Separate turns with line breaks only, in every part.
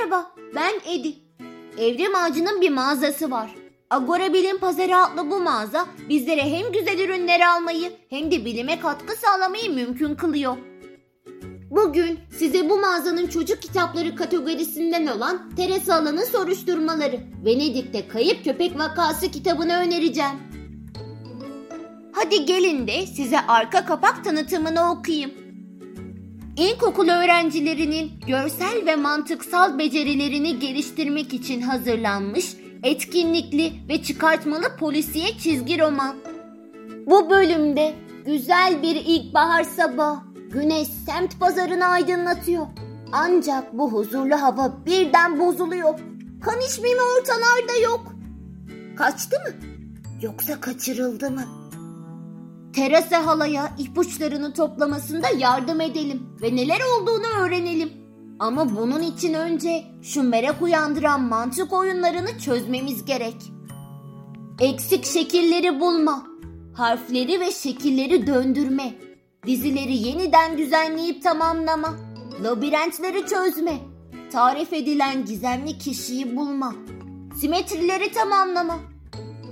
Merhaba, ben Edi. Evrim Ağacı'nın bir mağazası var. Agora Bilim Pazarı adlı bu mağaza bizlere hem güzel ürünler almayı hem de bilime katkı sağlamayı mümkün kılıyor. Bugün size bu mağazanın çocuk kitapları kategorisinden olan Teresa Alan'ın soruşturmaları Venedik'te kayıp köpek vakası kitabını önereceğim. Hadi gelin de size arka kapak tanıtımını okuyayım. İlkokul öğrencilerinin görsel ve mantıksal becerilerini geliştirmek için hazırlanmış etkinlikli ve çıkartmalı polisiye çizgi roman. Bu bölümde güzel bir ilkbahar sabahı güneş semt pazarını aydınlatıyor. Ancak bu huzurlu hava birden bozuluyor. Kan içmeme ortalarda yok. Kaçtı mı? Yoksa kaçırıldı mı? Terasa halaya ipuçlarını toplamasında yardım edelim ve neler olduğunu öğrenelim. Ama bunun için önce şu merak uyandıran mantık oyunlarını çözmemiz gerek. Eksik şekilleri bulma, harfleri ve şekilleri döndürme, dizileri yeniden düzenleyip tamamlama, labirentleri çözme, tarif edilen gizemli kişiyi bulma, simetrileri tamamlama,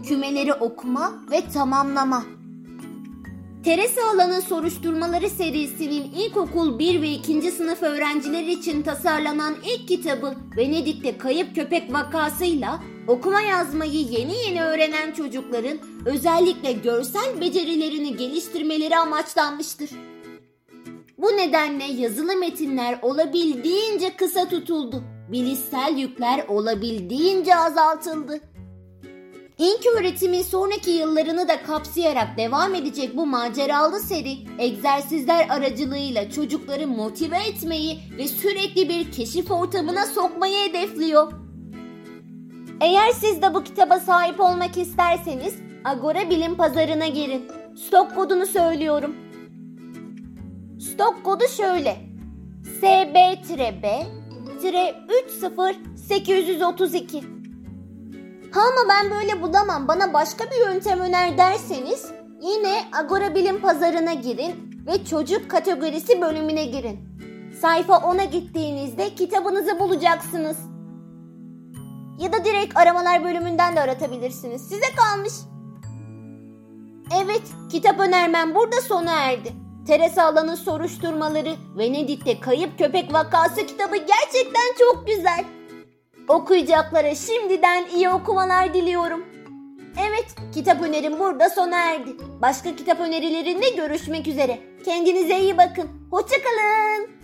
kümeleri okuma ve tamamlama. Teresa Alan'ın soruşturmaları serisinin ilkokul 1 ve 2. sınıf öğrencileri için tasarlanan ilk kitabı Venedik'te kayıp köpek vakasıyla okuma yazmayı yeni yeni öğrenen çocukların özellikle görsel becerilerini geliştirmeleri amaçlanmıştır. Bu nedenle yazılı metinler olabildiğince kısa tutuldu. Bilişsel yükler olabildiğince azaltıldı. İlk öğretimin sonraki yıllarını da kapsayarak devam edecek bu maceralı seri egzersizler aracılığıyla çocukları motive etmeyi ve sürekli bir keşif ortamına sokmayı hedefliyor. Eğer siz de bu kitaba sahip olmak isterseniz Agora Bilim Pazarı'na girin. Stok kodunu söylüyorum. Stok kodu şöyle. SB-B-30832 Ha ama ben böyle bulamam bana başka bir yöntem öner derseniz yine Agora Bilim Pazarı'na girin ve çocuk kategorisi bölümüne girin. Sayfa 10'a gittiğinizde kitabınızı bulacaksınız. Ya da direkt aramalar bölümünden de aratabilirsiniz. Size kalmış. Evet, kitap önermem burada sona erdi. Teresa Alan'ın soruşturmaları, Venedik'te kayıp köpek vakası kitabı gerçekten çok güzel. Okuyacaklara şimdiden iyi okumalar diliyorum. Evet, kitap önerim burada sona erdi. Başka kitap önerilerinde görüşmek üzere. Kendinize iyi bakın. Hoşçakalın.